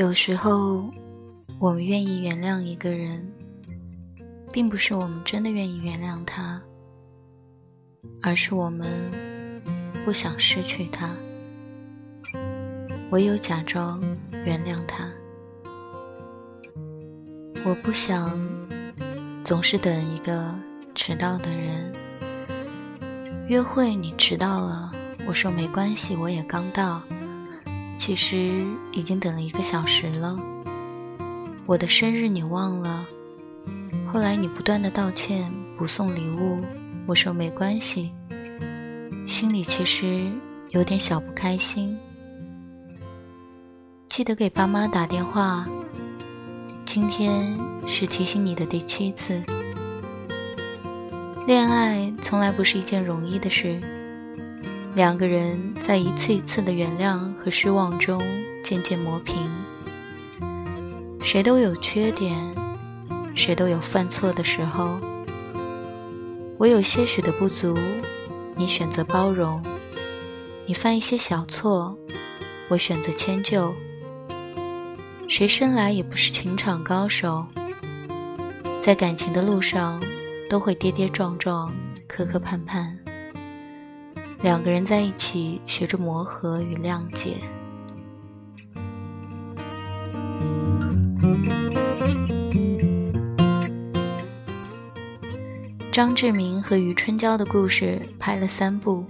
有时候，我们愿意原谅一个人，并不是我们真的愿意原谅他，而是我们不想失去他，唯有假装原谅他。我不想总是等一个迟到的人。约会你迟到了，我说没关系，我也刚到。其实已经等了一个小时了。我的生日你忘了，后来你不断的道歉，不送礼物，我说没关系，心里其实有点小不开心。记得给爸妈打电话，今天是提醒你的第七次。恋爱从来不是一件容易的事。两个人在一次一次的原谅和失望中渐渐磨平。谁都有缺点，谁都有犯错的时候。我有些许的不足，你选择包容；你犯一些小错，我选择迁就。谁生来也不是情场高手，在感情的路上都会跌跌撞撞、磕磕绊绊。两个人在一起，学着磨合与谅解。张志明和余春娇的故事拍了三部。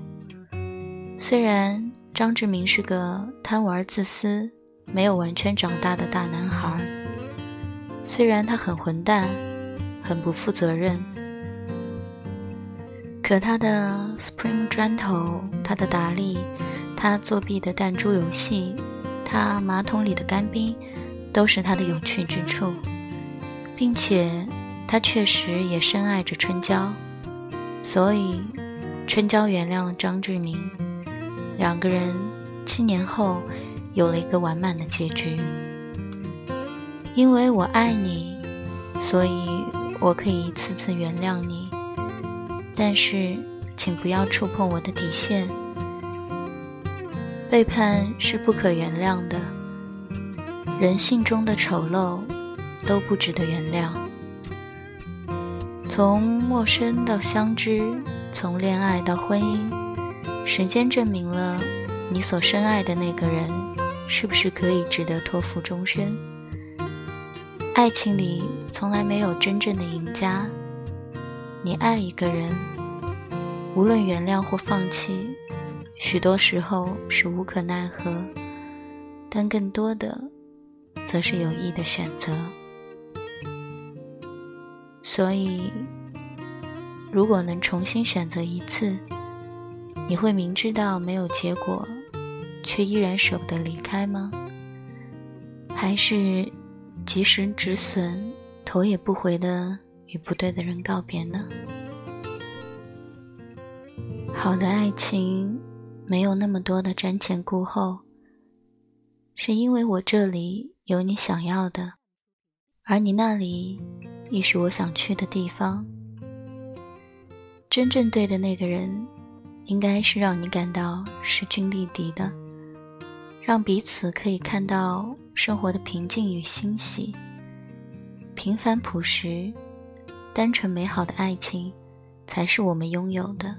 虽然张志明是个贪玩自私、没有完全长大的大男孩，虽然他很混蛋、很不负责任。可他的 Spring 砖头，他的达利，他作弊的弹珠游戏，他马桶里的干冰，都是他的有趣之处，并且他确实也深爱着春娇，所以春娇原谅了张志明，两个人七年后有了一个完满的结局。因为我爱你，所以我可以一次次原谅你。但是，请不要触碰我的底线。背叛是不可原谅的，人性中的丑陋都不值得原谅。从陌生到相知，从恋爱到婚姻，时间证明了你所深爱的那个人是不是可以值得托付终身。爱情里从来没有真正的赢家。你爱一个人，无论原谅或放弃，许多时候是无可奈何，但更多的，则是有意的选择。所以，如果能重新选择一次，你会明知道没有结果，却依然舍不得离开吗？还是及时止损，头也不回的？与不对的人告别呢？好的爱情没有那么多的瞻前顾后，是因为我这里有你想要的，而你那里亦是我想去的地方。真正对的那个人，应该是让你感到势均力敌的，让彼此可以看到生活的平静与欣喜，平凡朴实。单纯美好的爱情，才是我们拥有的。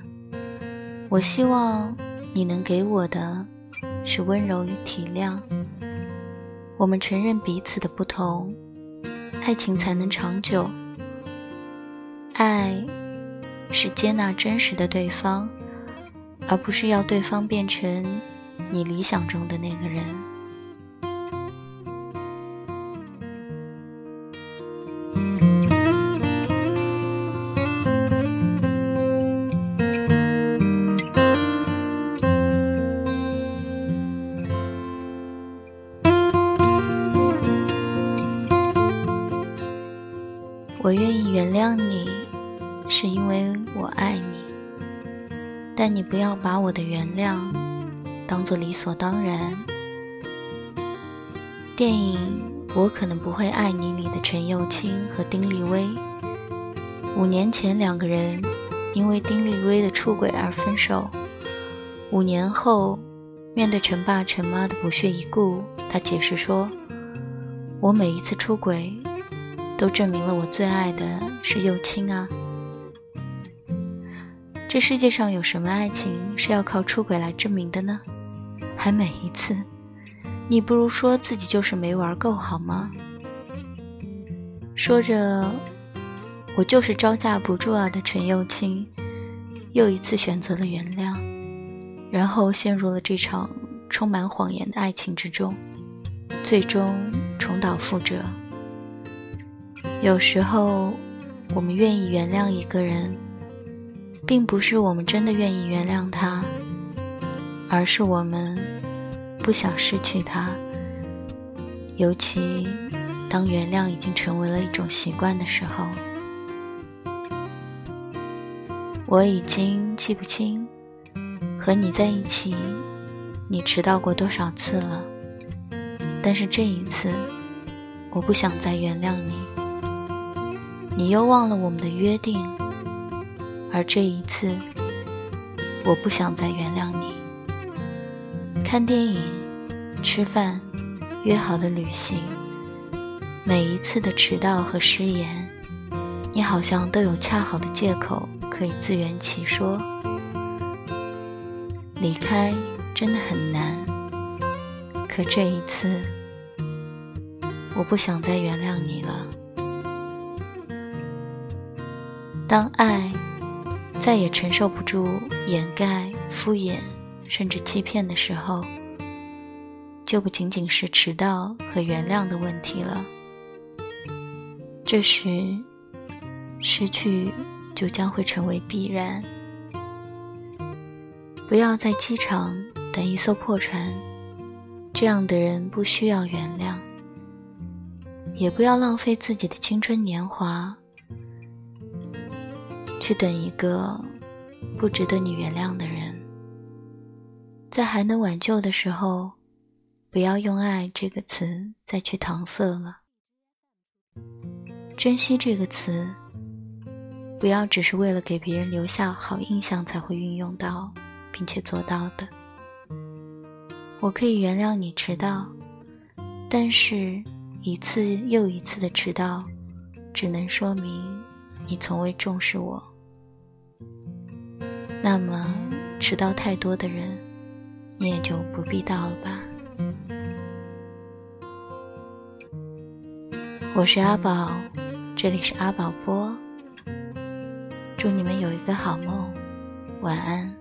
我希望你能给我的，是温柔与体谅。我们承认彼此的不同，爱情才能长久。爱，是接纳真实的对方，而不是要对方变成你理想中的那个人。我愿意原谅你，是因为我爱你。但你不要把我的原谅当做理所当然。电影《我可能不会爱你》里的陈幼卿和丁立威，五年前两个人因为丁立威的出轨而分手。五年后，面对陈爸陈妈的不屑一顾，他解释说：“我每一次出轨，都证明了我最爱的是幼青啊。这世界上有什么爱情是要靠出轨来证明的呢？还每一次，你不如说自己就是没玩够好吗？说着，我就是招架不住啊的陈幼青，又一次选择了原谅，然后陷入了这场充满谎言的爱情之中，最终重蹈覆辙。有时候，我们愿意原谅一个人。并不是我们真的愿意原谅他，而是我们不想失去他。尤其当原谅已经成为了一种习惯的时候，我已经记不清和你在一起你迟到过多少次了。但是这一次，我不想再原谅你。你又忘了我们的约定。而这一次，我不想再原谅你。看电影、吃饭、约好的旅行，每一次的迟到和失言，你好像都有恰好的借口可以自圆其说。离开真的很难，可这一次，我不想再原谅你了。当爱。再也承受不住掩盖、敷衍，甚至欺骗的时候，就不仅仅是迟到和原谅的问题了。这时，失去就将会成为必然。不要在机场等一艘破船，这样的人不需要原谅。也不要浪费自己的青春年华。去等一个不值得你原谅的人，在还能挽救的时候，不要用“爱”这个词再去搪塞了。珍惜这个词，不要只是为了给别人留下好印象才会运用到，并且做到的。我可以原谅你迟到，但是一次又一次的迟到，只能说明你从未重视我。那么，迟到太多的人，你也就不必到了吧。我是阿宝，这里是阿宝播。祝你们有一个好梦，晚安。